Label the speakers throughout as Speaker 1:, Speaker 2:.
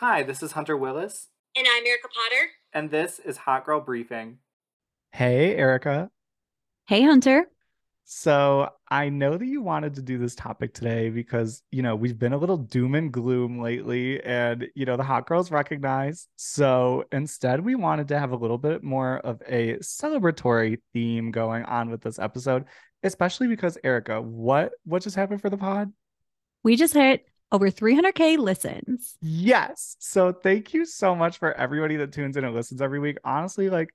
Speaker 1: Hi, this is Hunter Willis,
Speaker 2: And I'm Erica Potter.
Speaker 1: and this is Hot Girl Briefing.
Speaker 3: Hey, Erica.
Speaker 4: Hey, Hunter.
Speaker 3: So I know that you wanted to do this topic today because, you know, we've been a little doom and gloom lately and, you know, the hot girls recognize. So instead, we wanted to have a little bit more of a celebratory theme going on with this episode, especially because, Erica, what what just happened for the pod?
Speaker 4: We just hit over 300K listens.
Speaker 3: Yes. So thank you so much for everybody that tunes in and listens every week. Honestly, like,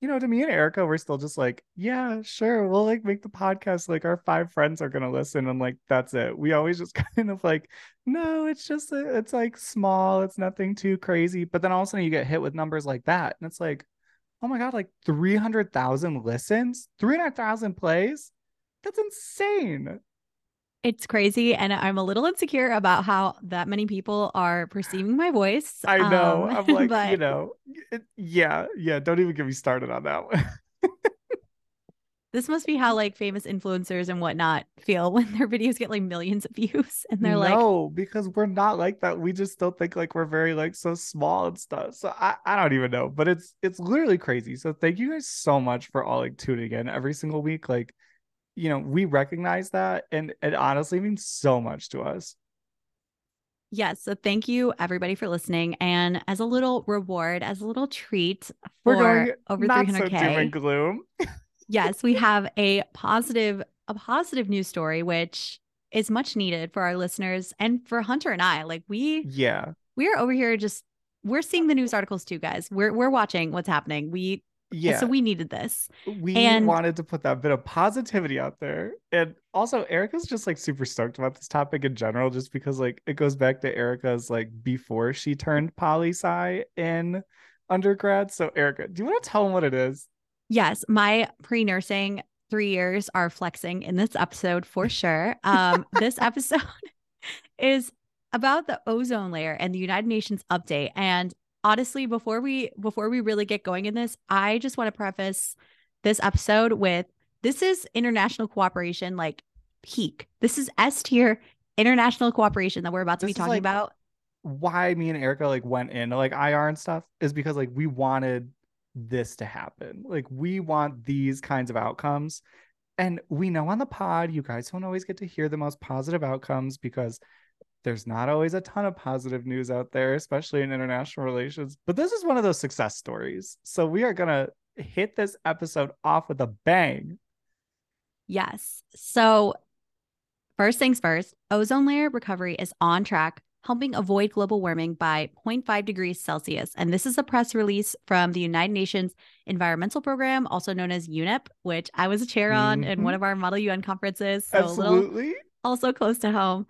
Speaker 3: you know, to me and Erica, we're still just like, yeah, sure. We'll like make the podcast. Like our five friends are gonna listen, and like that's it. We always just kind of like, no, it's just it's like small. It's nothing too crazy. But then all of a sudden you get hit with numbers like that, and it's like, oh my god, like three hundred thousand listens, three hundred thousand plays. That's insane.
Speaker 4: It's crazy. And I'm a little insecure about how that many people are perceiving my voice.
Speaker 3: I know.
Speaker 4: Um,
Speaker 3: I'm like,
Speaker 4: but
Speaker 3: you know, it, yeah, yeah. Don't even get me started on that one.
Speaker 4: this must be how like famous influencers and whatnot feel when their videos get like millions of views and they're like,
Speaker 3: no, because we're not like that. We just still think like we're very like so small and stuff. So I, I don't even know, but it's it's literally crazy. So thank you guys so much for all like tuning in every single week. Like, you know, we recognize that and it honestly means so much to us.
Speaker 4: yes. So thank you everybody for listening. And as a little reward, as a little treat
Speaker 3: We're
Speaker 4: for over
Speaker 3: not
Speaker 4: 300K.
Speaker 3: doom and gloom.
Speaker 4: yes, we have a positive a positive news story which is much needed for our listeners and for Hunter and I. Like we
Speaker 3: Yeah.
Speaker 4: we are over here just we're seeing the news articles too, guys. We're we're watching what's happening. We
Speaker 3: Yeah.
Speaker 4: so we needed this.
Speaker 3: we
Speaker 4: and-
Speaker 3: wanted to put that bit of positivity out there. And also Erica's just like super stoked about this topic in general, just because like it goes back to Erica's like before she turned poli sci in undergrad. So Erica, do you want to tell them what it is?
Speaker 4: Yes, my pre-nursing three years are flexing in this episode for sure. Um, this episode is about the ozone layer and the United Nations update. And honestly, before we before we really get going in this, I just want to preface this episode with this is international cooperation, like peak. This is S tier international cooperation that we're about to
Speaker 3: This
Speaker 4: be talking
Speaker 3: like-
Speaker 4: about.
Speaker 3: Why me and Erica like went into like IR and stuff is because like we wanted this to happen. Like we want these kinds of outcomes. And we know on the pod, you guys don't always get to hear the most positive outcomes because there's not always a ton of positive news out there, especially in international relations. But this is one of those success stories. So we are going to hit this episode off with a bang.
Speaker 4: Yes. So, first things first, ozone layer recovery is on track, helping avoid global warming by 0.5 degrees Celsius. And this is a press release from the United Nations Environmental Program, also known as UNEP, which I was a chair on in
Speaker 3: Mhm.
Speaker 4: one of our Model UN conferences. So, a little
Speaker 3: Absolutely.
Speaker 4: also close to home.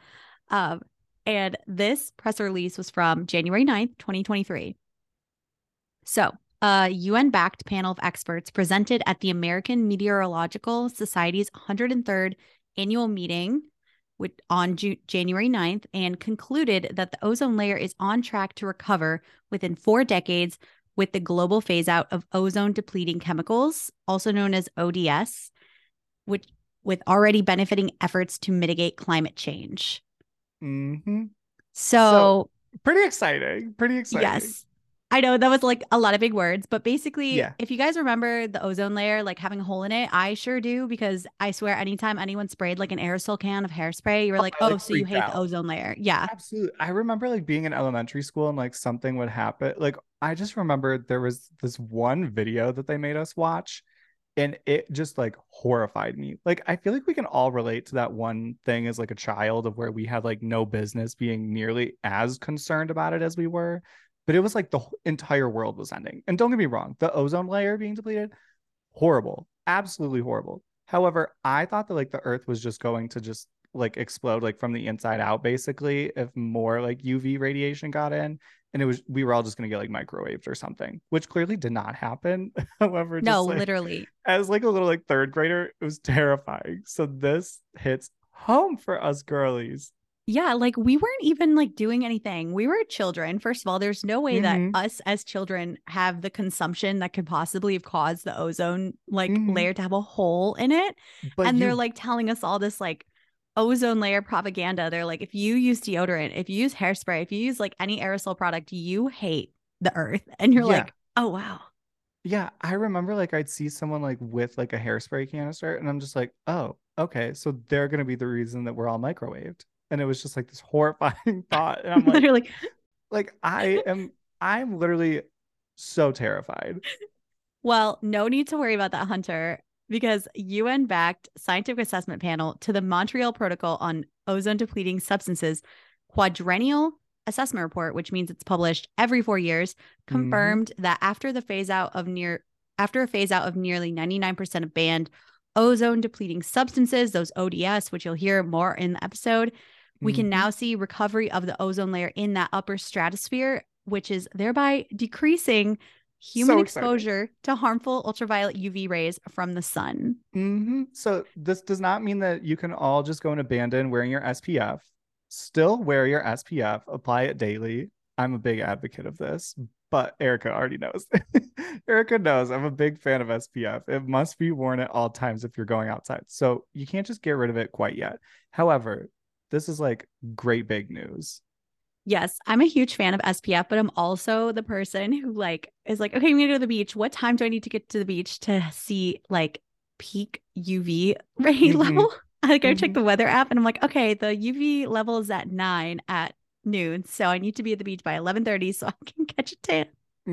Speaker 4: Um, and this press release was from January 9th, 2023. So, a UN backed panel of experts presented at the American Meteorological Society's 103rd annual meeting on Ju- January 9th and concluded that the ozone layer is on track to recover within four decades with the global phase out of ozone depleting chemicals, also known as ODS, which with already benefiting efforts to mitigate climate change.
Speaker 3: Hmm
Speaker 4: So,
Speaker 3: Pretty exciting. Pretty exciting.
Speaker 4: yes, I know that was like a lot of big words, but basically,
Speaker 3: Yeah.
Speaker 4: if you guys remember the ozone layer like having a hole in it, I sure do because I swear anytime anyone sprayed like an aerosol can of hairspray, you were
Speaker 3: Oh,
Speaker 4: like,
Speaker 3: I,
Speaker 4: oh,
Speaker 3: like,
Speaker 4: so you hate
Speaker 3: out.
Speaker 4: the ozone layer. Yeah.
Speaker 3: Absolutely. I remember like being in elementary school and like something would happen. Like I just remember there was this one video that they made us watch and it just like horrified me. Like I feel like we can all relate to that one thing as like a child of where we had like no business being nearly as concerned about it as we were. But it was like the entire world was ending. And don't get me wrong, the ozone layer being depleted, horrible. Absolutely horrible. However, I thought that like the earth was just going to just like explode like from the inside out basically if more like UV radiation got in and it was we were all just going to get like microwaved or something which clearly did not happen however
Speaker 4: No,
Speaker 3: like,
Speaker 4: literally.
Speaker 3: as like a little like third grader it was terrifying so this hits home for us girlies
Speaker 4: Yeah, like we weren't even like doing anything. We were children. First of all, there's no way
Speaker 3: Mhm.
Speaker 4: that us as children have the consumption that could possibly have caused the ozone like
Speaker 3: Mhm.
Speaker 4: layer to have a hole in it.
Speaker 3: but
Speaker 4: and they're like telling us all this like ozone layer propaganda. They're like, if you use deodorant, if you use hairspray, if you use like any aerosol product, you hate the earth. And you're
Speaker 3: Yeah.
Speaker 4: like, oh wow.
Speaker 3: Yeah, I remember like I'd see someone like with like a hairspray canister, and I'm just like, oh, okay, so they're gonna be the reason that we're all microwaved. And it was just like this horrifying thought. And I'm like,
Speaker 4: Literally,
Speaker 3: like I am I'm literally so terrified.
Speaker 4: Well, no need to worry about that, Hunter, because UN backed scientific assessment panel to the Montreal Protocol on ozone depleting substances quadrennial assessment report, which means it's published every four years, confirmed that after the phase out of near after a phase out of nearly 99% of banned ozone depleting substances, those ODS, which you'll hear more in the episode, we can
Speaker 3: Mhm.
Speaker 4: now see recovery of the ozone layer in that upper stratosphere, which is thereby decreasing human
Speaker 3: So
Speaker 4: exposure to harmful ultraviolet UV rays from the sun.
Speaker 3: Mhm. So this does not mean that you can all just go and abandon wearing your SPF. Still wear your SPF, apply it daily. I'm a big advocate of this, but Erica already knows. Erica knows I'm a big fan of SPF. It must be worn at all times if you're going outside. So you can't just get rid of it quite yet. However, this is like great big news.
Speaker 4: Yes, I'm a huge fan of SPF, but I'm also the person who like is like, okay, I'm gonna go to the beach. What time do I need to get to the beach to see like peak UV ray
Speaker 3: Mhm.
Speaker 4: level? I go check
Speaker 3: Mhm.
Speaker 4: the weather app and I'm like, okay, the UV level is at nine at noon, so I need to be at the beach by 11:30 so I can catch a tan.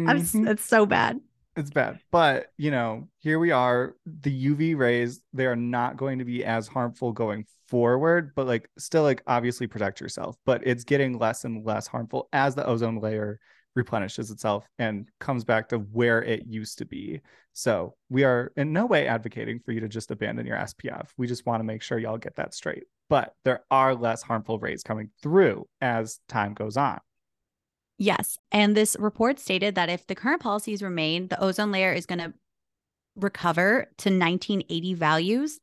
Speaker 4: I'm s-
Speaker 3: Mhm.
Speaker 4: it's so bad.
Speaker 3: It's bad. But, you know, here we are. The UV rays, they are not going to be as harmful going forward, but like still like obviously protect yourself. But it's getting less and less harmful as the ozone layer replenishes itself and comes back to where it used to be. So we are in no way advocating for you to just abandon your SPF. We just want to make sure y'all get that straight. But there are less harmful rays coming through as time goes on.
Speaker 4: Yes. And this report stated that if the current policies remain, the ozone layer is going to recover to 1980 values,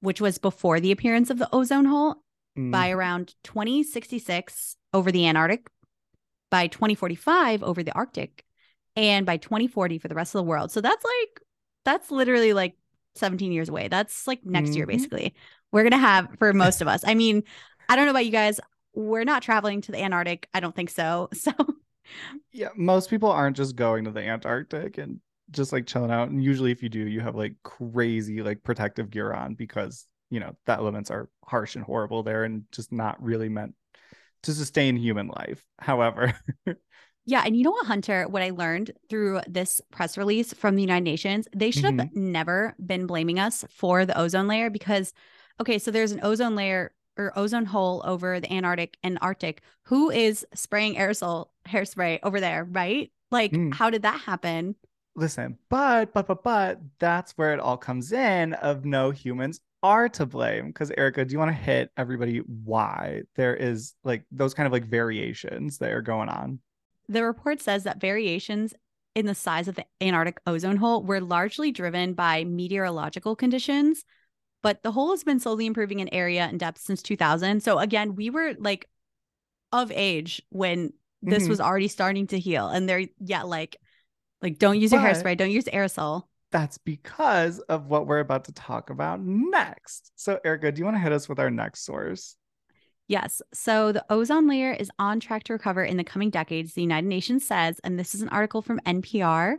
Speaker 4: which was before the appearance of the ozone hole, by
Speaker 3: Mhm.
Speaker 4: around 2066 over the Antarctic, by 2045 over the Arctic, and by 2040 for the rest of the world. So that's like, that's literally like 17 years away. That's like next year,
Speaker 3: Mhm.
Speaker 4: basically. We're going to have for most of us. I mean, I don't know about you guys. We're not traveling to the Antarctic. I don't think so. So,
Speaker 3: Yeah, most people aren't just going to the Antarctic and just like chilling out. And usually, if you do, you have like crazy like protective gear on because you know the elements are harsh and horrible there and just not really meant to sustain human life. However,
Speaker 4: yeah. And you know what, Hunter, what I learned through this press release from the United Nations, they should have mm-hmm. never been blaming us for the ozone layer because, okay, so there's an ozone layer or ozone hole over the Antarctic and Arctic. Who is spraying aerosol hairspray over there, right? Like,
Speaker 3: Mm.
Speaker 4: how did that happen?
Speaker 3: listen, but but but but that's where it all comes in of no humans are to blame. Because Erica, do you want to hit everybody why there is like those kind of like variations that are going on?
Speaker 4: The report says that variations in the size of the Antarctic ozone hole were largely driven by meteorological conditions, but the hole has been slowly improving in area and depth since 2000. So again, we were like of age when this
Speaker 3: Mhm.
Speaker 4: was already starting to heal, and they're yeah, like like don't use your
Speaker 3: But-
Speaker 4: hairspray, don't use aerosol.
Speaker 3: That's because of what we're about to talk about next. So, Erica, do you want to hit us with our next source?
Speaker 4: Yes. So the ozone layer is on track to recover in the coming decades, the United Nations says. And this is an article from NPR.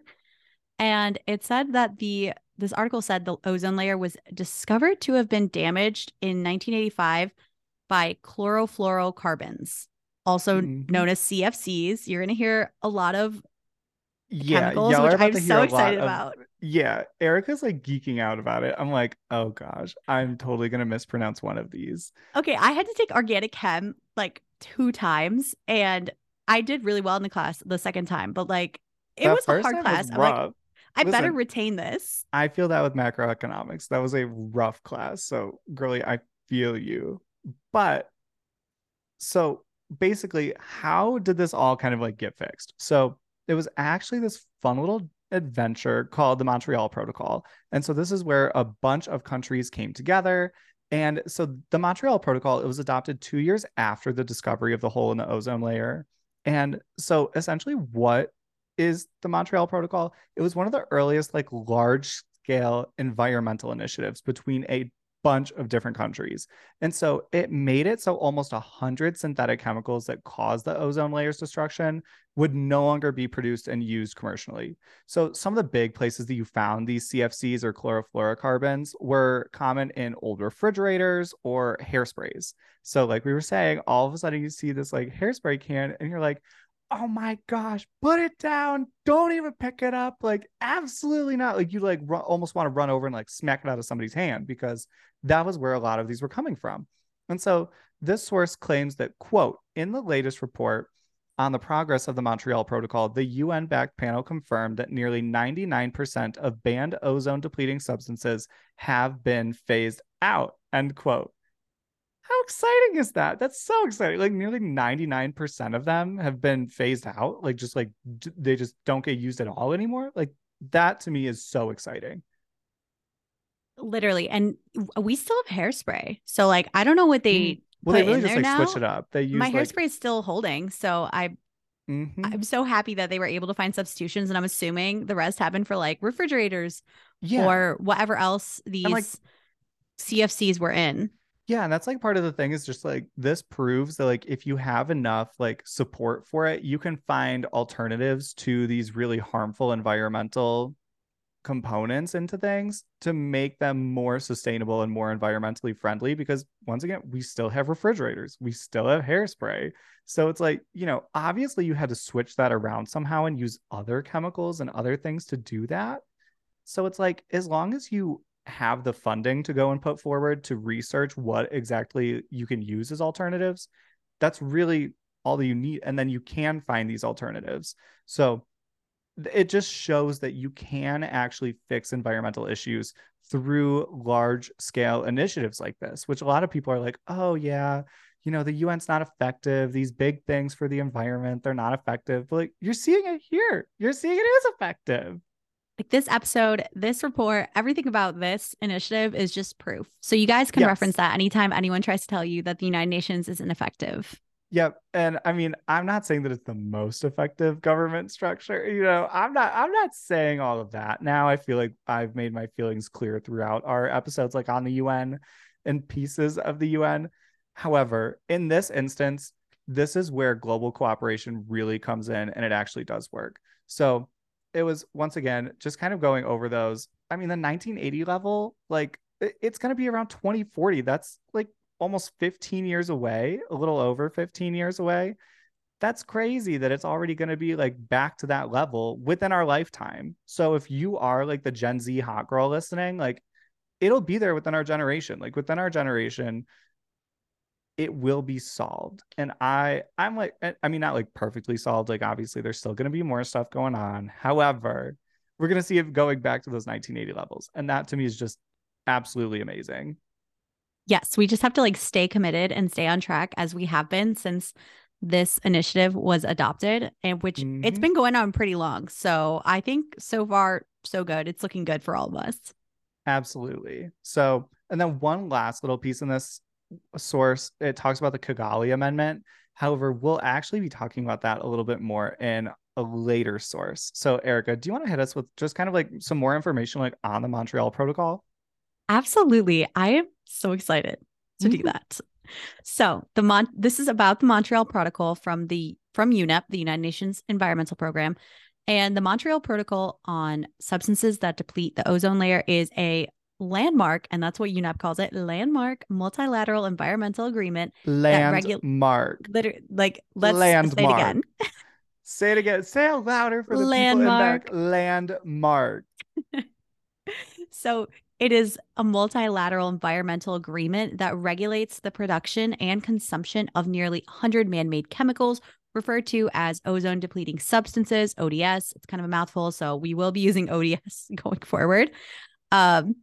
Speaker 4: And it said that the this article said the ozone layer was discovered to have been damaged in 1985 by chlorofluorocarbons, also
Speaker 3: Mhm.
Speaker 4: known as CFCs. You're going to hear a lot of
Speaker 3: Yeah,
Speaker 4: chemicals,
Speaker 3: y'all are
Speaker 4: which I'm so excited
Speaker 3: of-
Speaker 4: about.
Speaker 3: Yeah, Erica's like geeking out about it. I'm like, oh gosh, I'm totally gonna mispronounce one of these.
Speaker 4: Okay, I had to take organic chem like two times, and I did really well in the class the second time, but like it
Speaker 3: That
Speaker 4: was a hard class. I'm like, I better retain this.
Speaker 3: I feel that with macroeconomics. That was a rough class. So, girly, I feel you. But so basically, how did this all kind of like get fixed? So, it was actually this fun little adventure called the Montreal Protocol. And so, this is where a bunch of countries came together. And so, the Montreal Protocol, it was adopted two years after the discovery of the hole in the ozone layer. And so, essentially, what is the Montreal Protocol? It was one of the earliest, like, large scale environmental initiatives between a bunch of different countries. And so it made it so almost 100 synthetic chemicals that cause the ozone layer's destruction would no longer be produced and used commercially. So some of the big places that you found these CFCs or chlorofluorocarbons were common in old refrigerators or hairsprays. So like we were saying, all of a sudden you see this like hairspray can and you're like, oh my gosh, put it down. Don't even pick it up. Like, absolutely not. Like, you like almost want to run over and like smack it out of somebody's hand because that was where a lot of these were coming from. And so this source claims that, quote, in the latest report on the progress of the Montreal Protocol, the UN backed panel confirmed that nearly 99% of banned ozone depleting substances have been phased out, end quote. How exciting is that? That's so exciting. Like nearly 99% of them have been phased out. Like just like they just don't get used at all anymore. Like that to me is so exciting.
Speaker 4: Literally. And we still have hairspray. So like I don't know what they mm. well, they really just like now.
Speaker 3: switch it up. They use
Speaker 4: my
Speaker 3: like...
Speaker 4: hairspray is still holding. So I mm-hmm. I'm so happy that they were able to find substitutions. And I'm assuming the rest happened for like refrigerators yeah. or whatever else these like, CFCs were in.
Speaker 3: Yeah, and that's like part of the thing is just like this proves that like if you have enough like support for it, you can find alternatives to these really harmful environmental components into things to make them more sustainable and more environmentally friendly because once again, we still have refrigerators, we still have hairspray. So it's like, you know, obviously you had to switch that around somehow and use other chemicals and other things to do that. So it's like as long as you have the funding to go and put forward to research what exactly you can use as alternatives, that's really all that you need. And then you can find these alternatives. So it just shows that you can actually fix environmental issues through large scale initiatives like this, which a lot of people are like, oh, yeah, you know, the UN's not effective. These big things for the environment, they're not effective. But like, you're seeing it here. You're seeing it is effective
Speaker 4: like this episode, this report, everything about this initiative is just proof. So you guys can yes. reference that anytime anyone tries to tell you that the United Nations is ineffective.
Speaker 3: Yep. And I mean, I'm not saying that it's the most effective government structure. You know, I'm not I'm not saying all of that. Now I feel like I've made my feelings clear throughout our episodes like on the UN and pieces of the UN. However, in this instance, this is where global cooperation really comes in and it actually does work. So it was once again just kind of going over those. I mean, the 1980 level, like it's going to be around 2040. That's like almost 15 years away, a little over 15 years away. That's crazy that it's already going to be like back to that level within our lifetime. So if you are like the Gen Z hot girl listening, like it'll be there within our generation. Like within our generation, it will be solved. And i i'm like i mean not like perfectly solved like obviously there's still going to be more stuff going on. However we're going to see it going back to those 1980 levels. And that to me is just absolutely amazing.
Speaker 4: Yes we just have to like stay committed and stay on track as we have been since this initiative was adopted and which mm-hmm. it's been going on pretty long. So i think so far so good. It's looking good for all of us.
Speaker 3: Absolutely. So and then one last little piece in this source, it talks about the Kigali Amendment. However, we'll actually be talking about that a little bit more in a later source. So, Erica, do you want to hit us with just kind of like some more information like on the Montreal Protocol?
Speaker 4: Absolutely. I am so excited to do mm-hmm. that. So, the Mon this is about the Montreal Protocol from the from UNEP, the United Nations Environmental Program. And the Montreal Protocol on substances that deplete the ozone layer is a landmark, and that's what UNEP calls it landmark multilateral environmental agreement.
Speaker 3: Landmark.
Speaker 4: Regu- liter- like, let's landmark. say it again.
Speaker 3: say it again. Say it louder for the landmark. people in back. Landmark.
Speaker 4: so it is a multilateral environmental agreement that regulates the production and consumption of nearly 100 man made chemicals referred to as ozone depleting substances, ODS. It's kind of a mouthful, so we will be using ODS going forward. Um,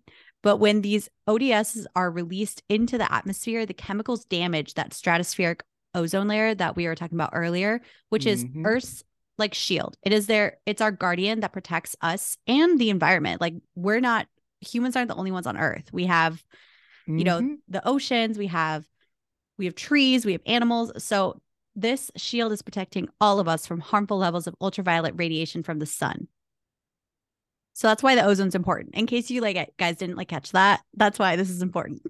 Speaker 4: but when these ODSs are released into the atmosphere, the chemicals damage that stratospheric ozone layer that we were talking about earlier, which mm-hmm. is Earth's like shield. It is there, it's our guardian that protects us and the environment. Like we're not humans aren't the only ones on Earth. We have, mm-hmm. you know, mm-hmm. the oceans, we have we have trees, we have animals. So this shield is protecting all of us from harmful levels of ultraviolet radiation from the sun. So that's why the ozone's important. In case you like guys didn't like catch that, that's why this is important.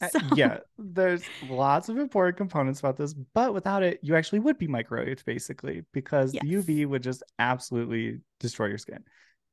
Speaker 3: Uh, yeah, there's lots of important components about this, but without it, you actually would be microwaved basically because
Speaker 4: Yes.
Speaker 3: the UV would just absolutely destroy your skin.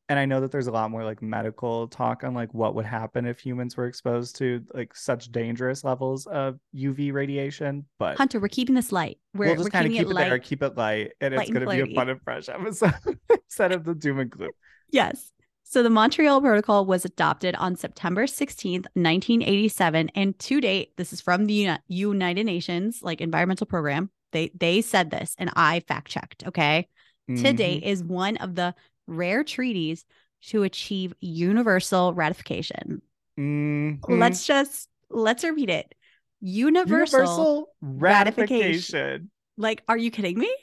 Speaker 3: And I know that there's a lot more like medical talk on like what would happen if humans were exposed to like such dangerous levels of UV radiation, but
Speaker 4: Hunter, we're keeping this light. We're,
Speaker 3: we'll just kind of
Speaker 4: keeping
Speaker 3: keep it,
Speaker 4: it light.
Speaker 3: there, keep it light, and
Speaker 4: light
Speaker 3: it's going to be a fun and fresh episode instead of the doom and gloom.
Speaker 4: Yes. So the Montreal Protocol was adopted on September 16th, 1987. And to date, this is from the United Nations, like environmental program. They they said this and I fact checked. Okay. To
Speaker 3: Mhm.
Speaker 4: date is one of the rare treaties to achieve universal ratification.
Speaker 3: Mhm.
Speaker 4: Let's just let's repeat it. Universal,
Speaker 3: universal
Speaker 4: ratification.
Speaker 3: ratification.
Speaker 4: like, are you kidding me?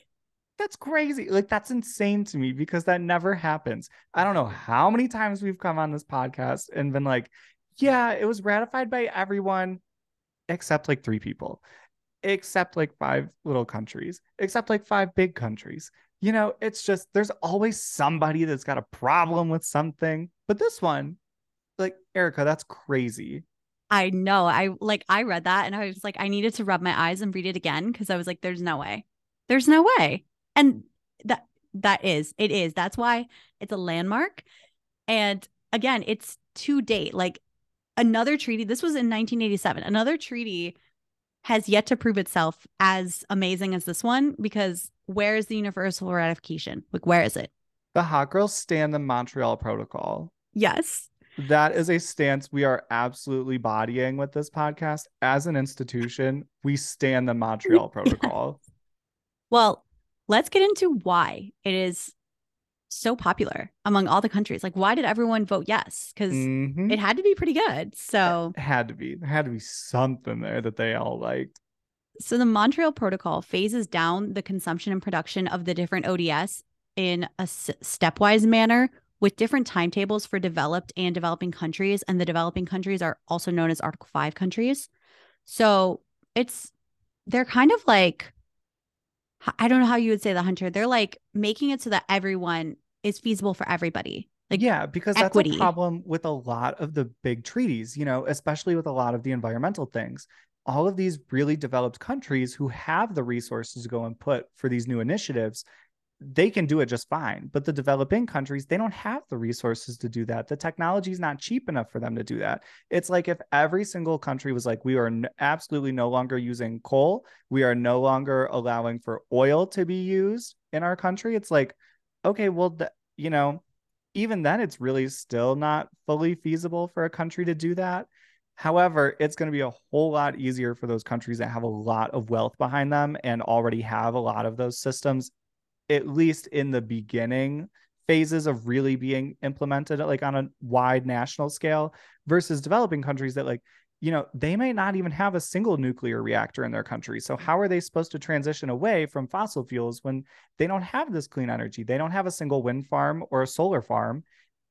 Speaker 3: That's crazy. Like that's insane to me because that never happens. I don't know how many times we've come on this podcast and been like, yeah, it was ratified by everyone except like three people, except like five little countries, except like five big countries. You know, it's just there's always somebody that's got a problem with something. But this one, like Erica, that's crazy.
Speaker 4: I know. I like I read that and I was like, I needed to rub my eyes and read it again because I was like, there's no way. There's no way. And that that is, it is. That's why it's a landmark. And again, it's to date. Like another treaty, this was in 1987. Another treaty has yet to prove itself as amazing as this one because where is the universal ratification? Like, where is it?
Speaker 3: The hot girls stand the Montreal Protocol.
Speaker 4: Yes.
Speaker 3: That is a stance we are absolutely bodying with this podcast. As an institution, we stand the Montreal Protocol.
Speaker 4: Well, let's get into why it is so popular among all the countries. Like, why did everyone vote yes? Because
Speaker 3: Mhm.
Speaker 4: it had to be pretty good. So,
Speaker 3: It had to be. There had to be something there that they all liked.
Speaker 4: so the Montreal Protocol phases down the consumption and production of the different ODS in a s- stepwise manner with different timetables for developed and developing countries. And the developing countries are also known as Article 5 countries. So it's, they're kind of like, I don't know how you would say the hunter. They're like making it so that everyone is feasible for everybody. Like,
Speaker 3: yeah, because that's
Speaker 4: equity.
Speaker 3: a problem with a lot of the big treaties, you know, especially with a lot of the environmental things. All of these really developed countries who have the resources to go and put for these new initiatives, they can do it just fine. But the developing countries, they don't have the resources to do that. The technology is not cheap enough for them to do that. It's like if every single country was like, we are absolutely no longer using coal, we are no longer allowing for oil to be used in our country. It's like, okay, well, th- you know, even then, it's really still not fully feasible for a country to do that. However, it's going to be a whole lot easier for those countries that have a lot of wealth behind them and already have a lot of those systems, at least in the beginning phases of really being implemented like on a wide national scale versus developing countries that like you know they may not even have a single nuclear reactor in their country. So how are they supposed to transition away from fossil fuels when they don't have this clean energy? They don't have a single wind farm or a solar farm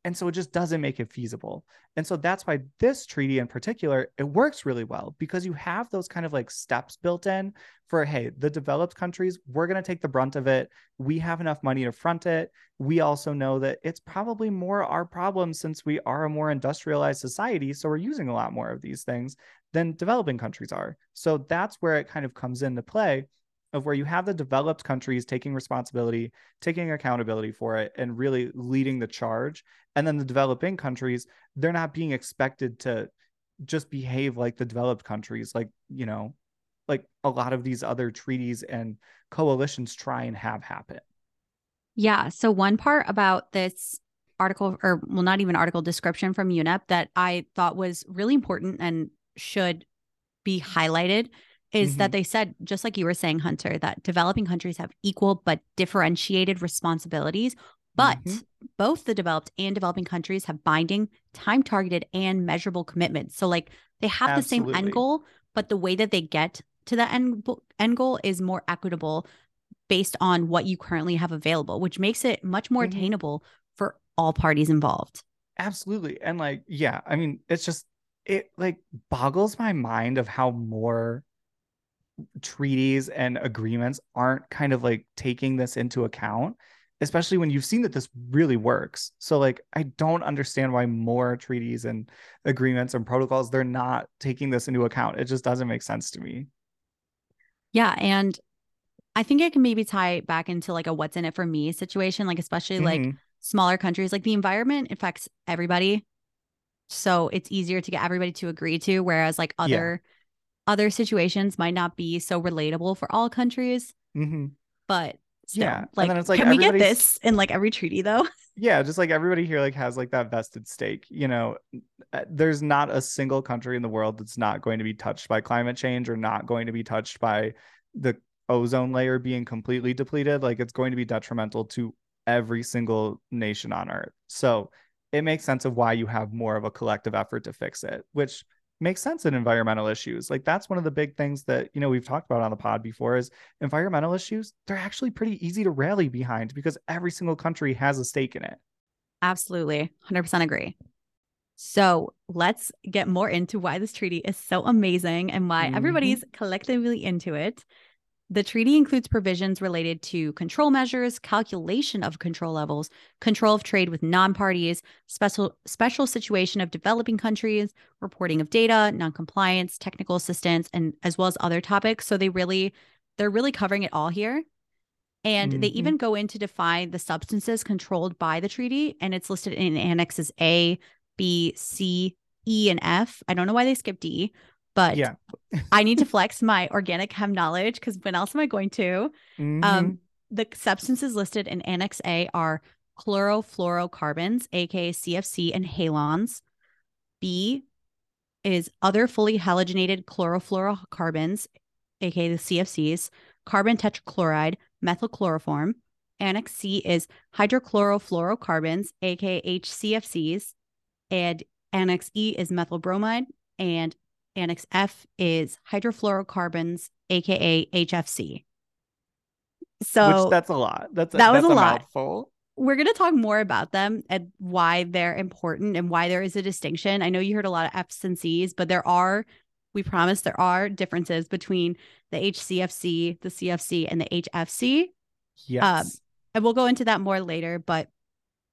Speaker 3: and so it just doesn't make it feasible. And so that's why this treaty in particular it works really well because you have those kind of like steps built in for hey the developed countries we're going to take the brunt of it. We have enough money to front it. We also know that it's probably more our problem since we are a more industrialized society so we're using a lot more of these things than developing countries are. So that's where it kind of comes into play of where you have the developed countries taking responsibility taking accountability for it and really leading the charge and then the developing countries they're not being expected to just behave like the developed countries like you know like a lot of these other treaties and coalitions try and have happen
Speaker 4: Yeah. So one part about this article, or well, not even article description from UNEP that I thought was really important and should be highlighted is that they said, just like you were saying, Hunter, that developing countries have equal but differentiated responsibilities. But
Speaker 3: Mhm.
Speaker 4: both the developed and developing countries have binding, time targeted, and measurable commitments. So, like, they have the same end goal, but the way that they get to that end, end goal is more equitable based on what you currently have available, which makes it much more
Speaker 3: Mhm.
Speaker 4: attainable for all parties involved.
Speaker 3: absolutely and like yeah i mean it's just it like boggles my mind of how more treaties and agreements aren't kind of like taking this into account especially when you've seen that this really works. So like I don't understand why more treaties and agreements and protocols they're not taking this into account. It just doesn't make sense to me.
Speaker 4: Yeah, and I think it can maybe tie back into like a what's in it for me situation, like especially like
Speaker 3: Mhm.
Speaker 4: smaller countries, like the environment affects everybody. So it's easier to get everybody to agree to, whereas like
Speaker 3: Yeah.
Speaker 4: Other situations might not be so relatable for all countries.
Speaker 3: Mhm.
Speaker 4: But still,
Speaker 3: Yeah, and
Speaker 4: like,
Speaker 3: then it's like
Speaker 4: can we get this in like every treaty though?
Speaker 3: yeah just like everybody here like has like that vested stake you know Uh, there's not a single country in the world that's not going to be touched by climate change or not going to be touched by the ozone layer being completely depleted like it's going to be detrimental to every single nation on earth so it makes sense of why you have more of a collective effort to fix it which makes sense in environmental issues like that's one of the big things that you know we've talked about on the pod before is environmental issues they're actually pretty easy to rally behind because every single country has a stake in it
Speaker 4: Absolutely. 100% agree. So let's get more into why this treaty is so amazing and why
Speaker 3: Mhm.
Speaker 4: everybody's collectively into it. The treaty includes provisions related to control measures, calculation of control levels, control of trade with non-parties, special special situation of developing countries, reporting of data, non-compliance, technical assistance, and as well as other topics. So they really they're really covering it all here. And they
Speaker 3: Mhm.
Speaker 4: even go in to define the substances controlled by the treaty, and it's listed in annexes A, B, C, E, and F. I don't know why they skipped D, but
Speaker 3: yeah
Speaker 4: I need to flex my organic chem knowledge because when else am I going to?
Speaker 3: Mhm.
Speaker 4: Um, the substances listed in Annex A are chlorofluorocarbons, aka CFC, and halons. B is other fully halogenated chlorofluorocarbons, aka the CFCs, carbon tetrachloride, methylchloroform. Annex C is hydrochlorofluorocarbons, aka HCFCs, and Annex E is methyl bromide, and Annex F is hydrofluorocarbons, aka HFC. So
Speaker 3: which that's a lot that's
Speaker 4: that was
Speaker 3: that's
Speaker 4: a lot.
Speaker 3: mouthful.
Speaker 4: we're going to talk more about them and why they're important and why there is a distinction. I know you heard a lot of F's and C's, but there are, we promise there are differences between the HCFC, the CFC, and the HFC.
Speaker 3: Um, yes
Speaker 4: And we'll go into that more later. But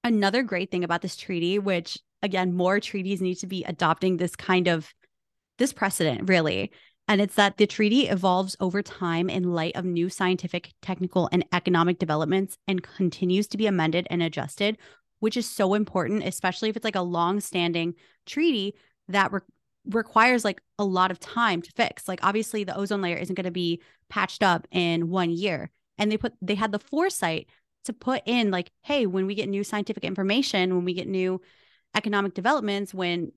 Speaker 4: another great thing about this treaty, which again, more treaties need to be adopting this kind of this precedent, really. And it's that the treaty evolves over time in light of new scientific, technical, and economic developments and continues to be amended and adjusted, which is so important, especially if it's like a long-standing treaty that re- requires like a lot of time to fix. Like obviously the ozone layer isn't going to be patched up in one year. And they put they had the foresight to put in like, hey, when we get new scientific information, when we get new economic developments, when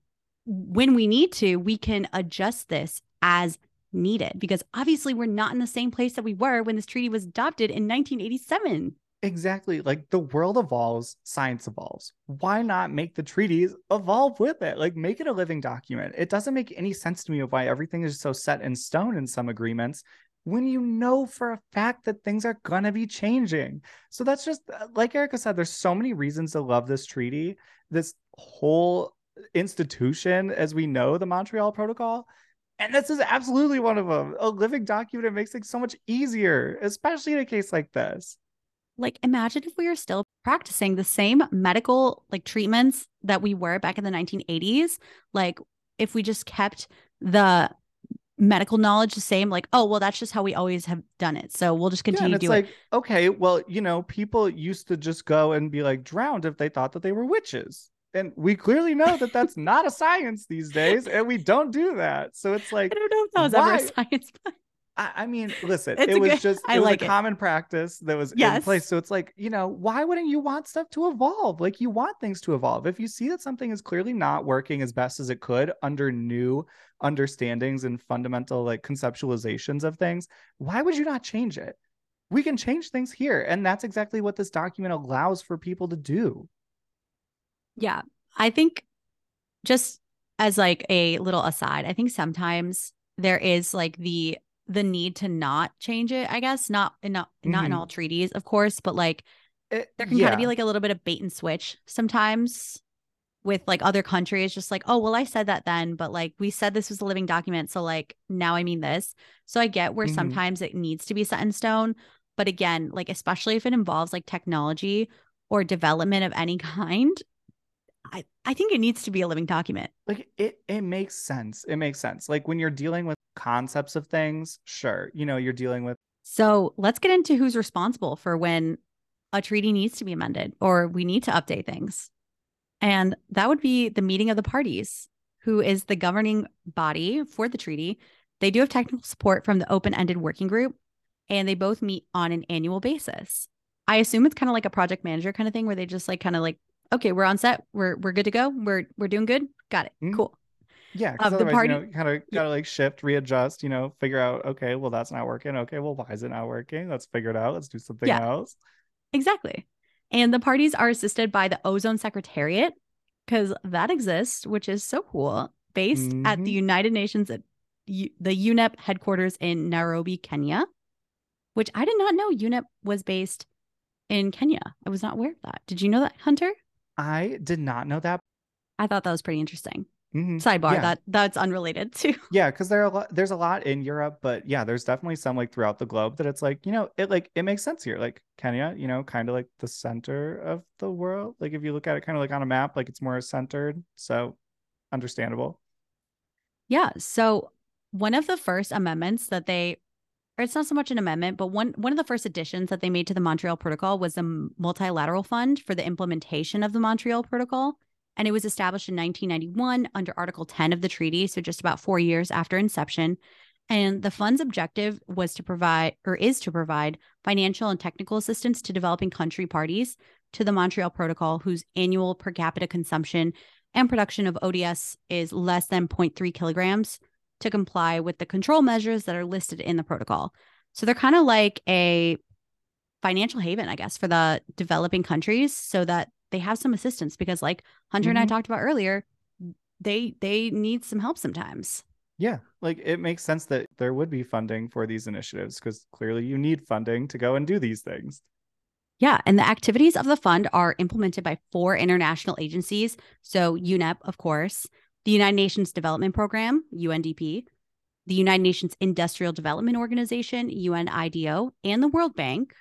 Speaker 4: when we need to, we can adjust this as needed because obviously we're not in the same place that we were when this treaty was adopted in 1987.
Speaker 3: exactly. Like the world evolves science evolves. Why not make the treaties evolve with it? Like make it a living document. It doesn't make any sense to me of why everything is so set in stone in some agreements when you know for a fact that things are going to be changing. So that's just uh, like erica said there's so many reasons to love this treaty. This whole institution as we know the montreal protocol and this is absolutely one of them a living document it makes things so much easier especially in a case like this
Speaker 4: Like imagine if we were still practicing the same medical like treatments that we were back in the 1980s, like if we just kept the medical knowledge the same like oh well that's just how we always have done it. So we'll just continue
Speaker 3: and
Speaker 4: to do
Speaker 3: like,
Speaker 4: it.
Speaker 3: okay, well, you know, people used to just go and be like drowned if they thought that they were witches. And we clearly know that that's not a science these days, and we don't do that. So it's like,
Speaker 4: I don't know if that was ever a science but
Speaker 3: I, I mean, listen,
Speaker 4: It's
Speaker 3: it was
Speaker 4: good-
Speaker 3: just
Speaker 4: I
Speaker 3: it was
Speaker 4: like
Speaker 3: a
Speaker 4: it.
Speaker 3: common practice that was in place. So it's like, you know, why wouldn't you want stuff to evolve? Like you want things to evolve. If you see that something is clearly not working as best as it could under new understandings and fundamental like conceptualizations of things, why would you not change it? We can change things here. And that's exactly what this document allows for people to do.
Speaker 4: Yeah. I think just as like a little aside, I think sometimes there is like the the need to not change it, I guess. Not in not, not in
Speaker 3: Mhm.
Speaker 4: all treaties, of course, but like
Speaker 3: It-
Speaker 4: there can kind of be like a little bit of bait and switch sometimes with like other countries just like oh well i said that then but like we said this was a living document so like now i mean this so i get where
Speaker 3: Mhm.
Speaker 4: sometimes it needs to be set in stone But again, like especially if it involves like technology or development of any kind, I, I think it needs to be a living document.
Speaker 3: Like it it makes sense. It makes sense. Like when you're dealing with concepts of things, sure. You know, you're dealing with
Speaker 4: So let's get into who's responsible for when a treaty needs to be amended or we need to update things. And that would be the meeting of the parties, who is the governing body for the treaty. They do have technical support from the open ended working group, and they both meet on an annual basis. I assume it's kind of like a project manager kind of thing where they just like kind of like, okay, we're on set, we're we're good to go, we're we're doing good, got it,
Speaker 3: Mhm.
Speaker 4: cool.
Speaker 3: yeah, because
Speaker 4: the
Speaker 3: otherwise,
Speaker 4: party-
Speaker 3: you know, kind of gotta like shift, readjust, you know, figure out, okay, well, that's not working. Okay, well, why is it not working? Let's figure it out. Let's do something
Speaker 4: Yeah.
Speaker 3: else.
Speaker 4: Exactly. And the parties are assisted by the Ozone Secretariat because that exists, which is so cool, based at the
Speaker 3: Mhm.
Speaker 4: United Nations at U- the UNEP headquarters in Nairobi, Kenya, which I did not know UNEP was based in Kenya. I was not aware of that. Did you know that, Hunter?
Speaker 3: I did not know that.
Speaker 4: I thought that was pretty interesting.
Speaker 3: Mhm.
Speaker 4: Sidebar,
Speaker 3: Yeah.
Speaker 4: that that's unrelated to
Speaker 3: Yeah, because there are a lot, there's a lot in Europe, but yeah, there's definitely some like throughout the globe that it's like, you know, it like it makes sense here. Like Kenya, you know, kind of like the center of the world. Like if you look at it kind of like on a map, like it's more centered. So understandable.
Speaker 4: Yeah. So one of the first amendments that they, or it's not so much an amendment, but one one of the first additions that they made to the Montreal Protocol was the multilateral fund for the implementation of the Montreal Protocol, and it was established in 1991 under Article 10 of the treaty, so just about four years after inception. And the fund's objective was to provide, or is to provide, financial and technical assistance to developing country parties to the Montreal Protocol, whose annual per capita consumption and production of ODS is less than 0.3 kilograms to comply with the control measures that are listed in the protocol. So they're kind of like a financial haven, I guess, for the developing countries so that they have some assistance because like Hunter and I
Speaker 3: Mhm.
Speaker 4: talked about earlier, they they need some help sometimes.
Speaker 3: Yeah, like it makes sense that there would be funding for these initiatives because clearly you need funding to go and do these things.
Speaker 4: Yeah, and the activities of the fund are implemented by four international agencies. So, UNEP, of course, the United Nations Development Program, UNDP, the United Nations Industrial Development Organization, UNIDO, and the World Bank,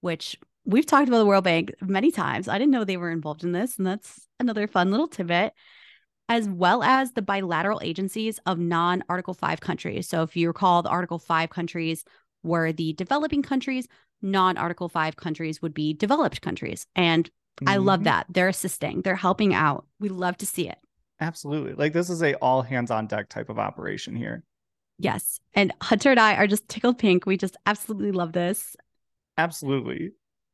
Speaker 4: which we've talked about the World Bank many times. I didn't know they were involved in this, and that's another fun little tidbit, as well as the bilateral agencies of non Article 5 countries. So, if you recall, the Article 5 countries were the developing countries non Article 5 countries would be developed countries. And I love
Speaker 3: Mhm.
Speaker 4: that. They're assisting, they're helping out. We love to see it.
Speaker 3: Absolutely. Like this is a all hands on deck type of operation here.
Speaker 4: Yes. And Hunter and I are just tickled pink. We just absolutely love this.
Speaker 3: Absolutely.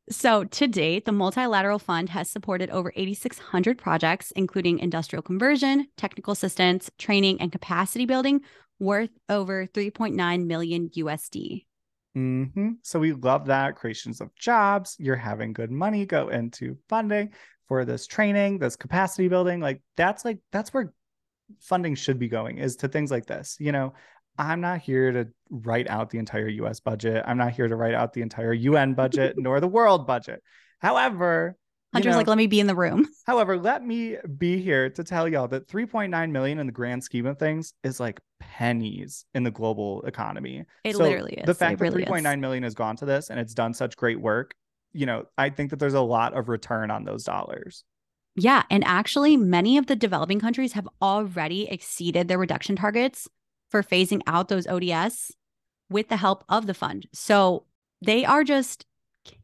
Speaker 4: So, to date, the Multilateral Fund has supported over 8,600 projects, including industrial conversion, technical assistance, training, and capacity building, worth over 3.9 million USD.
Speaker 3: hmm So we love that creations of jobs. You're having good money go into funding for this training, this capacity building. Like that's like that's where funding should be going is to things like this. You know, I'm not here to write out the entire US budget. I'm not here to write out the entire UN budget nor the world budget. However,
Speaker 4: Hunter's
Speaker 3: know,
Speaker 4: like, let me be in the room.
Speaker 3: However, let me be here to tell y'all that 3.9 million in the grand scheme of things is like pennies in the global economy.
Speaker 4: It
Speaker 3: So
Speaker 4: literally is.
Speaker 3: The fact
Speaker 4: It
Speaker 3: that
Speaker 4: really is.
Speaker 3: 3.9 million has gone to this and it's done such great work, you know, I think that there's a lot of return on those dollars.
Speaker 4: Yeah. And actually, many of the developing countries have already exceeded their reduction targets for phasing out those ODS with the help of the fund. So they are just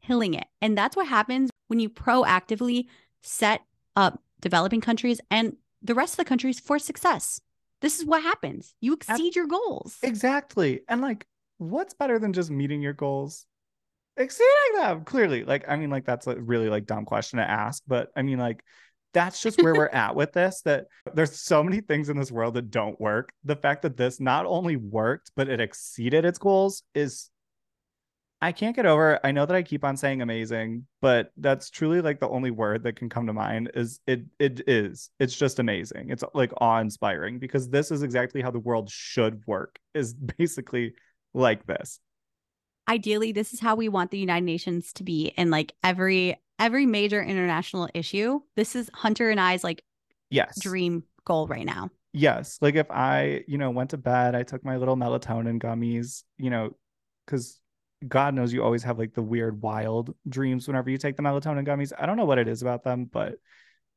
Speaker 4: killing it. And that's what happens when you proactively set up developing countries and the rest of the countries for success. This is what happens. You exceed your goals.
Speaker 3: Exactly. And like, what's better than just meeting your goals? Exceeding them, clearly. Like, I mean, like, that's a really like dumb question to ask, but I mean, like, that's just where we're at with this. That there's so many things in this world that don't work. The fact that this not only worked, but it exceeded its goals is I can't get over. it. I know that I keep on saying amazing, but that's truly like the only word that can come to mind is it it is. It's just amazing. It's like awe-inspiring because this is exactly how the world should work. Is basically like this.
Speaker 4: Ideally, this is how we want the United Nations to be in like every every major international issue. This is Hunter and I's like
Speaker 3: Yes.
Speaker 4: dream goal right now.
Speaker 3: Yes. Like if I, you know, went to bed, I took my little melatonin gummies, you know, because God knows you always have like the weird, wild dreams whenever you take the melatonin gummies. I don't know what it is about them, but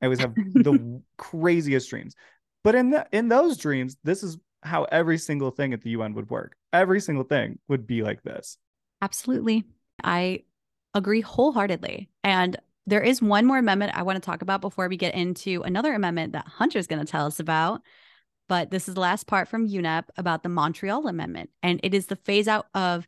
Speaker 3: I always have the craziest dreams. But in the in those dreams, this is how every single thing at the UN would work. Every single thing would be like this.
Speaker 4: Absolutely. I agree wholeheartedly. And there is one more amendment I want to talk about before we get into another amendment that Hunter's going to tell us about. But this is the last part from UNEP about the Montreal Amendment, and it is the phase out of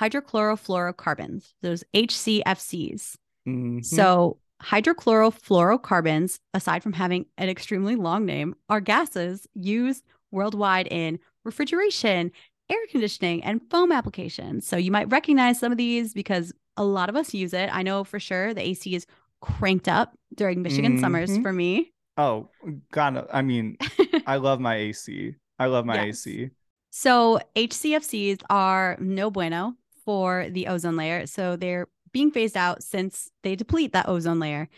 Speaker 4: hydrochlorofluorocarbons, those HCFCs.
Speaker 3: Mhm.
Speaker 4: So, hydrochlorofluorocarbons, aside from having an extremely long name, are gases used worldwide in refrigeration, air conditioning, and foam applications. So, you might recognize some of these because a lot of us use it. I know for sure the AC is cranked up during Michigan summers
Speaker 3: Mhm.
Speaker 4: for me.
Speaker 3: oh, God, I mean, I love my AC. I love my
Speaker 4: Yes.
Speaker 3: AC.
Speaker 4: So HCFCs are no bueno for the ozone layer. So they're being phased out since they deplete that ozone layer.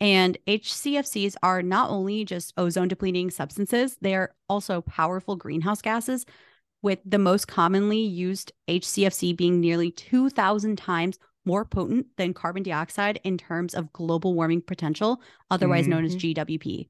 Speaker 4: And HCFCs are not only just ozone depleting substances, they are also powerful greenhouse gases, with the most commonly used HCFC being nearly 2,000 times more potent than carbon dioxide in terms of global warming potential, otherwise known as mm-hmm. GWP.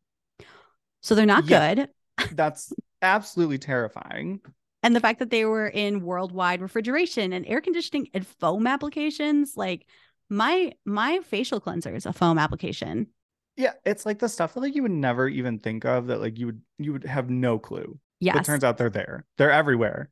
Speaker 4: So they're not
Speaker 3: Yeah.
Speaker 4: good.
Speaker 3: That's absolutely terrifying.
Speaker 4: and the fact that they were in worldwide refrigeration and air conditioning and foam applications like my my facial cleanser is a foam application
Speaker 3: Yeah, it's like the stuff that like you would never even think of that like you would you would have no clue.
Speaker 4: Yes
Speaker 3: It turns out they're there. They're everywhere.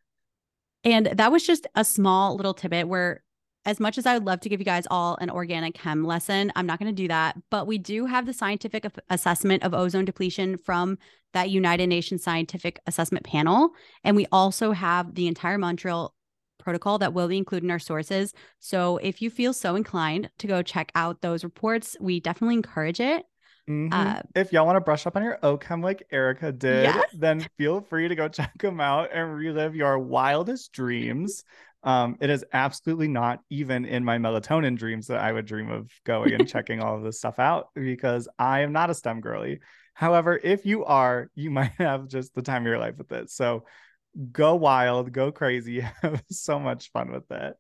Speaker 4: and that was just a small little tidbit where as much as I would love to give you guys all an organic chem lesson, I'm not going to do that. But we do have the scientific assessment of ozone depletion from that United Nations Scientific Assessment Panel. And we also have the entire Montreal protocol that will be included in our sources. So if you feel so inclined to go check out those reports, we definitely encourage it.
Speaker 3: Mhm.
Speaker 4: Uh,
Speaker 3: if y'all want to brush up on your OChem like Erica did,
Speaker 4: Yes.
Speaker 3: then feel free to go check them out and relive your wildest dreams. Um, it is absolutely not even in my melatonin dreams that I would dream of going and checking all of this stuff out because I am not a STEM girly. However, if you are, you might have just the time of your life with it. So go wild, go crazy, have so much fun with it.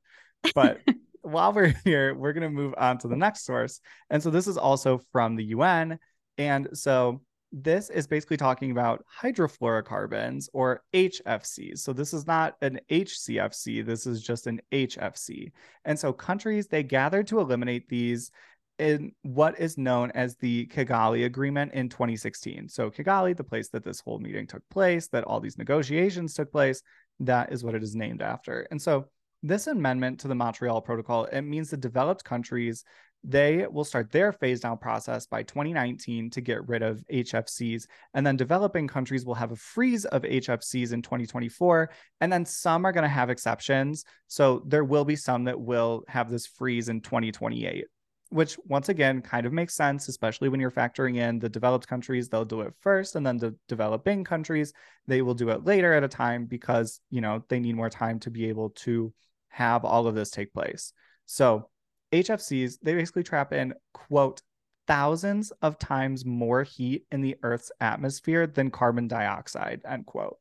Speaker 3: But while we're here, we're going to move on to the next source. And so this is also from the UN. And so this is basically talking about hydrofluorocarbons or HFCs. So this is not an HCFC, this is just an HFC. And so countries they gathered to eliminate these in what is known as the Kigali Agreement in 2016. So Kigali, the place that this whole meeting took place, that all these negotiations took place, that is what it is named after. And so this amendment to the Montreal Protocol, it means the developed countries they will start their phase down process by 2019 to get rid of HFCs. And then developing countries will have a freeze of HFCs in 2024. And then some are going to have exceptions. So there will be some that will have this freeze in 2028, which once again kind of makes sense, especially when you're factoring in the developed countries, they'll do it first. And then the developing countries, they will do it later at a time because, you know, they need more time to be able to have all of this take place. So HFCs, they basically trap in, quote, thousands of times more heat in the Earth's atmosphere than carbon dioxide, end quote.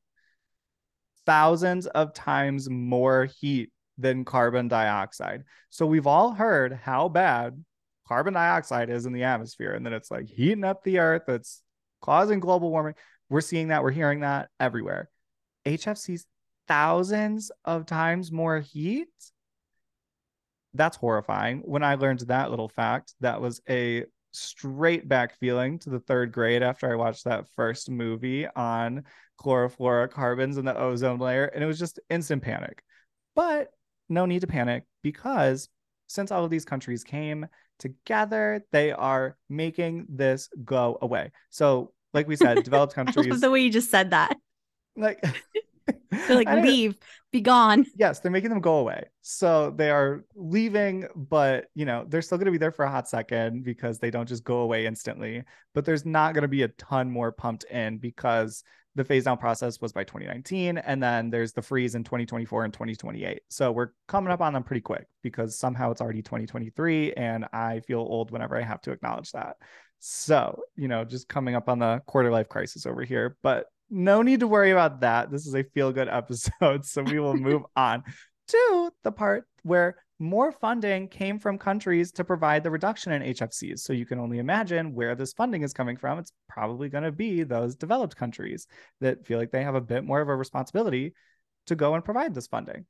Speaker 3: Thousands of times more heat than carbon dioxide. So we've all heard how bad carbon dioxide is in the atmosphere, and then it's like heating up the Earth, it's causing global warming. We're seeing that, we're hearing that everywhere. HFCs, thousands of times more heat that's horrifying. When I learned that little fact, that was a straight back feeling to the third grade after I watched that first movie on chlorofluorocarbons and the ozone layer. And it was just instant panic. But no need to panic because since all of these countries came together, they are making this go away. So, like we said, developed
Speaker 4: I
Speaker 3: countries
Speaker 4: love the way you just said that.
Speaker 3: like
Speaker 4: They're like, leave, be gone.
Speaker 3: yes, they're making them go away. So they are leaving, but you know, they're still going to be there for a hot second because they don't just go away instantly. But there's not going to be a ton more pumped in because the phase down process was by 2019 and then there's the freeze in 2024 and 2028. So we're coming up on them pretty quick because somehow it's already 2023 and I feel old whenever I have to acknowledge that. So, you know, just coming up on the quarter life crisis over here, but no need to worry about that. This is a feel good episode, so we will move on. to the part where more funding came from countries to provide the reduction in HFCs. So you can only imagine where this funding is coming from. It's probably going to be those developed countries that feel like they have a bit more of a responsibility to go and provide this funding.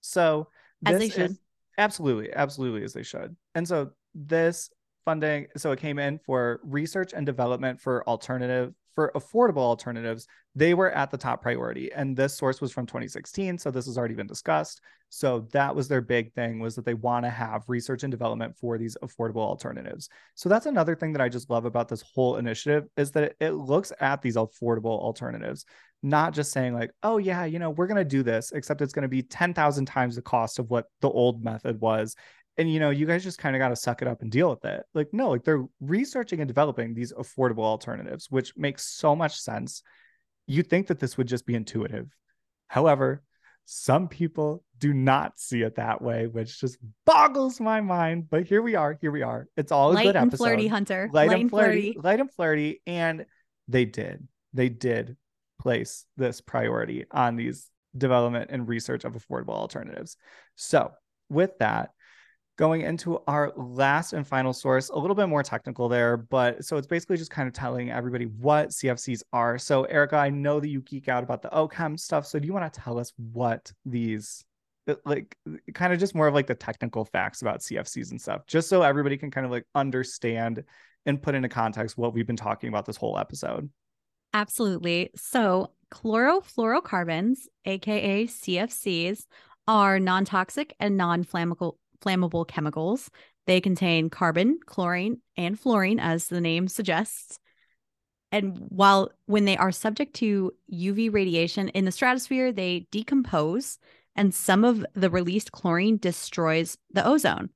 Speaker 3: So
Speaker 4: As they should.
Speaker 3: is absolutely, absolutely as they should. And so this funding, so it came in for research and development for alternative for affordable alternatives, they were at the top priority. And this source was from 2016. So this has already been discussed. So that was their big thing was that they want to have research and development for these affordable alternatives. So that's another thing that I just love about this whole initiative is that it looks at these affordable alternatives, not just saying like, oh yeah, you know, we're going to do this, except it's going to be 10,000 times the cost of what the old method was and you know you guys just kind of got to suck it up and deal with it. Like no like they're researching and developing these affordable alternatives which makes so much sense. You think that this would just be intuitive. However some people do not see it that way which just boggles my mind. But here we are here we are. It's all a
Speaker 4: Light
Speaker 3: good
Speaker 4: and
Speaker 3: episode.
Speaker 4: Flirty, Hunter.
Speaker 3: light,
Speaker 4: Light
Speaker 3: and flirty, light and flirty. And they did. They did place this priority on these development and research of affordable alternatives. So with that going into our last and final source, a little bit more technical there, but so it's basically just kind of telling everybody what CFCs are. So, Erica, I know that you geek out about the OCHEM stuff. So, do you want to tell us what these uh, like kind of just more of like the technical facts about CFCs and stuff, just so everybody can kind of like understand and put into context what we've been talking about this whole episode?
Speaker 4: Absolutely. So, chlorofluorocarbons, aka CFCs, are non toxic and non flammable flammable chemicals. They contain carbon, chlorine, and fluorine, as the name suggests. And while when they are subject to UV radiation in the stratosphere, they decompose, and some of the released chlorine destroys the ozone,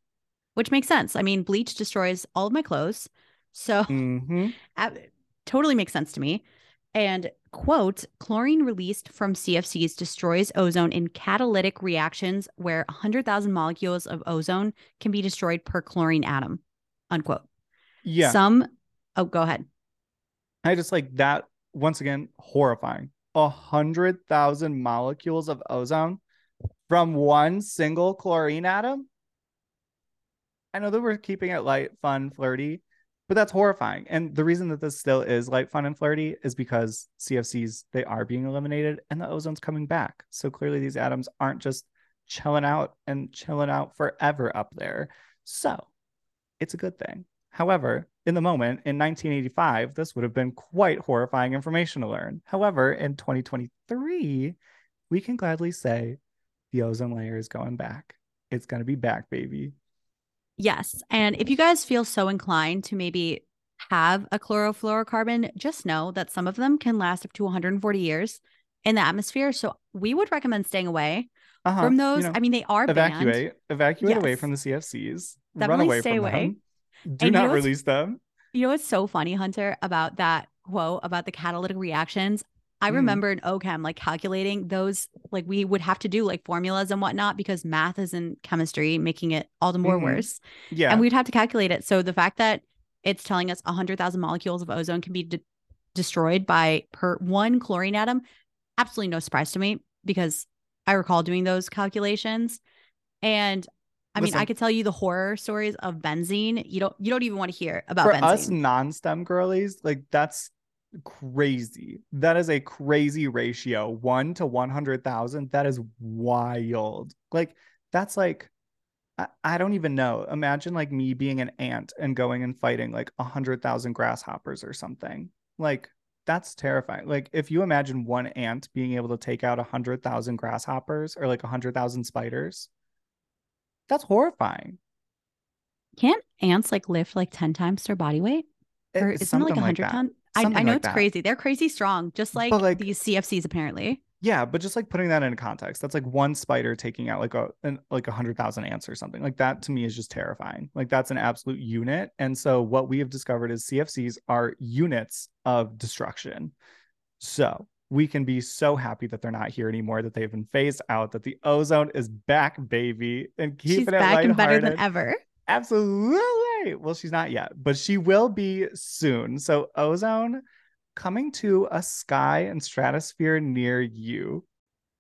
Speaker 4: which makes sense. I mean, bleach destroys all of my clothes. So,
Speaker 3: mm-hmm.
Speaker 4: totally makes sense to me. And quote, chlorine released from CFCs destroys ozone in catalytic reactions where 100,000 molecules of ozone can be destroyed per chlorine atom, unquote.
Speaker 3: Yeah.
Speaker 4: Some, oh, go ahead.
Speaker 3: I just like that, once again, horrifying. A hundred thousand molecules of ozone from one single chlorine atom. I know that we're keeping it light, fun, flirty, but that's horrifying. And the reason that this still is light, fun, and flirty is because CFCs they are being eliminated and the ozone's coming back. So clearly these atoms aren't just chilling out and chilling out forever up there. So it's a good thing. However, in the moment in 1985, this would have been quite horrifying information to learn. However, in 2023, we can gladly say the ozone layer is going back. It's going to be back, baby.
Speaker 4: Yes. And if you guys feel so inclined to maybe have a chlorofluorocarbon, just know that some of them can last up to 140 years in the atmosphere. So we would recommend staying away
Speaker 3: Uh-huh.
Speaker 4: from
Speaker 3: You
Speaker 4: those.
Speaker 3: know,
Speaker 4: I mean, they are banned.
Speaker 3: evacuate, evacuate away from the CFCs. Run away
Speaker 4: stay
Speaker 3: from
Speaker 4: away.
Speaker 3: them. Do
Speaker 4: And you know
Speaker 3: not release them.
Speaker 4: You know what's so funny, Hunter, about that quote about the catalytic reactions? I
Speaker 3: Mhm.
Speaker 4: remember in OCHEM, like calculating those, like we would have to do like formulas and whatnot because math is in chemistry, making it all the more
Speaker 3: Mhm.
Speaker 4: worse.
Speaker 3: Yeah.
Speaker 4: And we'd have to calculate it. So the fact that it's telling us 100,000 molecules of ozone can be de- destroyed by per one chlorine atom, absolutely no surprise to me because I recall doing those calculations. And I mean, I could tell you the horror stories of benzene. You don't you don't even want to hear about
Speaker 3: For
Speaker 4: benzene.
Speaker 3: us non-STEM girlies, like that's crazy. That is a crazy ratio. One to 100,000. That is wild. Like, that's like, I, I don't even know. Imagine like me being an ant and going and fighting like 100,000 grasshoppers or something. Like, that's terrifying. Like, if you imagine one ant being able to take out 100,000 grasshoppers or like 100,000 spiders, that's horrifying.
Speaker 4: Can't ants like lift like 10 times their body weight? Eh, or
Speaker 3: It's
Speaker 4: isn't it like
Speaker 3: something
Speaker 4: 100
Speaker 3: that.
Speaker 4: ton? I, I know
Speaker 3: like
Speaker 4: it's
Speaker 3: that.
Speaker 4: crazy. They're crazy strong, just like,
Speaker 3: like-
Speaker 4: these CFCs apparently.
Speaker 3: Yeah, but just like putting that into context, that's like one spider taking out like a an, like a hundred thousand ants or something. Like that to me is just terrifying. Like that's an absolute unit. And so what we have discovered is CFCs are units of destruction. So we can be so happy that they're not here anymore, that they've been phased out, that the ozone is back, baby, and keeping
Speaker 4: She's
Speaker 3: it
Speaker 4: back and better than ever.
Speaker 3: Absolutely. Well, she's not yet, but she will be soon. So, ozone coming to a sky and stratosphere near you.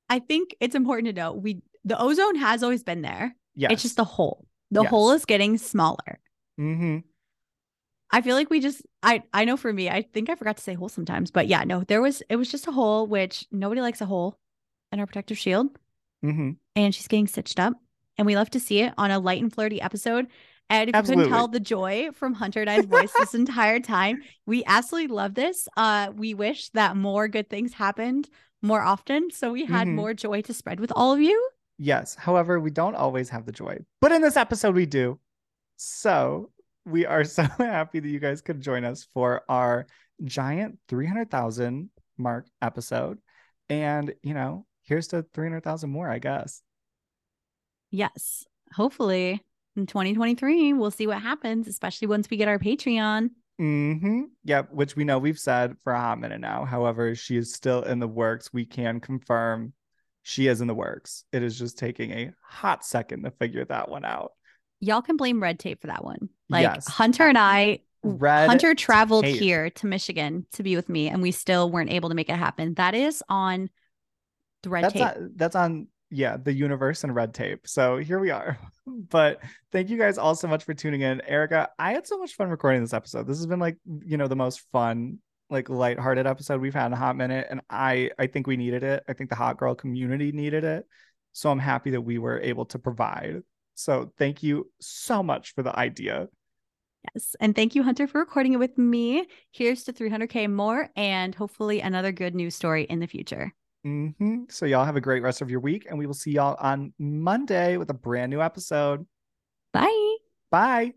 Speaker 4: I think it's important to note we the ozone has always been there.
Speaker 3: Yeah,
Speaker 4: It's just the hole. The hole is getting smaller.
Speaker 3: mm-hmm.
Speaker 4: I feel like we just I I know for me, I think I forgot to say hole sometimes, but yeah, no, there was it was just a hole, which nobody likes a hole in our protective shield.
Speaker 3: Mm-hmm.
Speaker 4: And she's getting stitched up. And we love to see it on a light and flirty episode. And if you couldn't tell the joy from Hunter and I's voice this entire time, we absolutely love this. Uh, we wish that more good things happened more often. So we had
Speaker 3: Mhm.
Speaker 4: more joy to spread with all of you.
Speaker 3: Yes. However, we don't always have the joy, but in this episode, we do. So we are so happy that you guys could join us for our giant 300,000 mark episode. And, you know, here's to 300,000 more, I guess.
Speaker 4: Yes. Hopefully in 2023, we'll see what happens, especially once we get our Patreon.
Speaker 3: Mm-hmm. Yep. Which we know we've said for a hot minute now. However, she is still in the works. We can confirm she is in the works. It is just taking a hot second to figure that one out.
Speaker 4: Y'all can blame red tape for that one. Like
Speaker 3: Yes.
Speaker 4: Hunter and I
Speaker 3: Red
Speaker 4: Hunter traveled
Speaker 3: tape.
Speaker 4: here to Michigan to be with me, and we still weren't able to make it happen. That is on the red
Speaker 3: that's
Speaker 4: tape.
Speaker 3: on, that's on yeah the universe and red tape. So here we are. But thank you guys all so much for tuning in. Erica i had so much fun recording this episode. This has been like you know the most fun like lighthearted episode we've had in a hot minute and i i think we needed it. I think the hot girl community needed it. So i'm happy that we were able to provide. So thank you so much for the idea.
Speaker 4: Yes. And thank you, Hunter, for recording it with me. Here's to 300K more and hopefully another good news story in the future.
Speaker 3: Hmm so y'all have a great rest of your week and we will see y'all on monday with a brand new episode.
Speaker 4: Bye.
Speaker 3: bye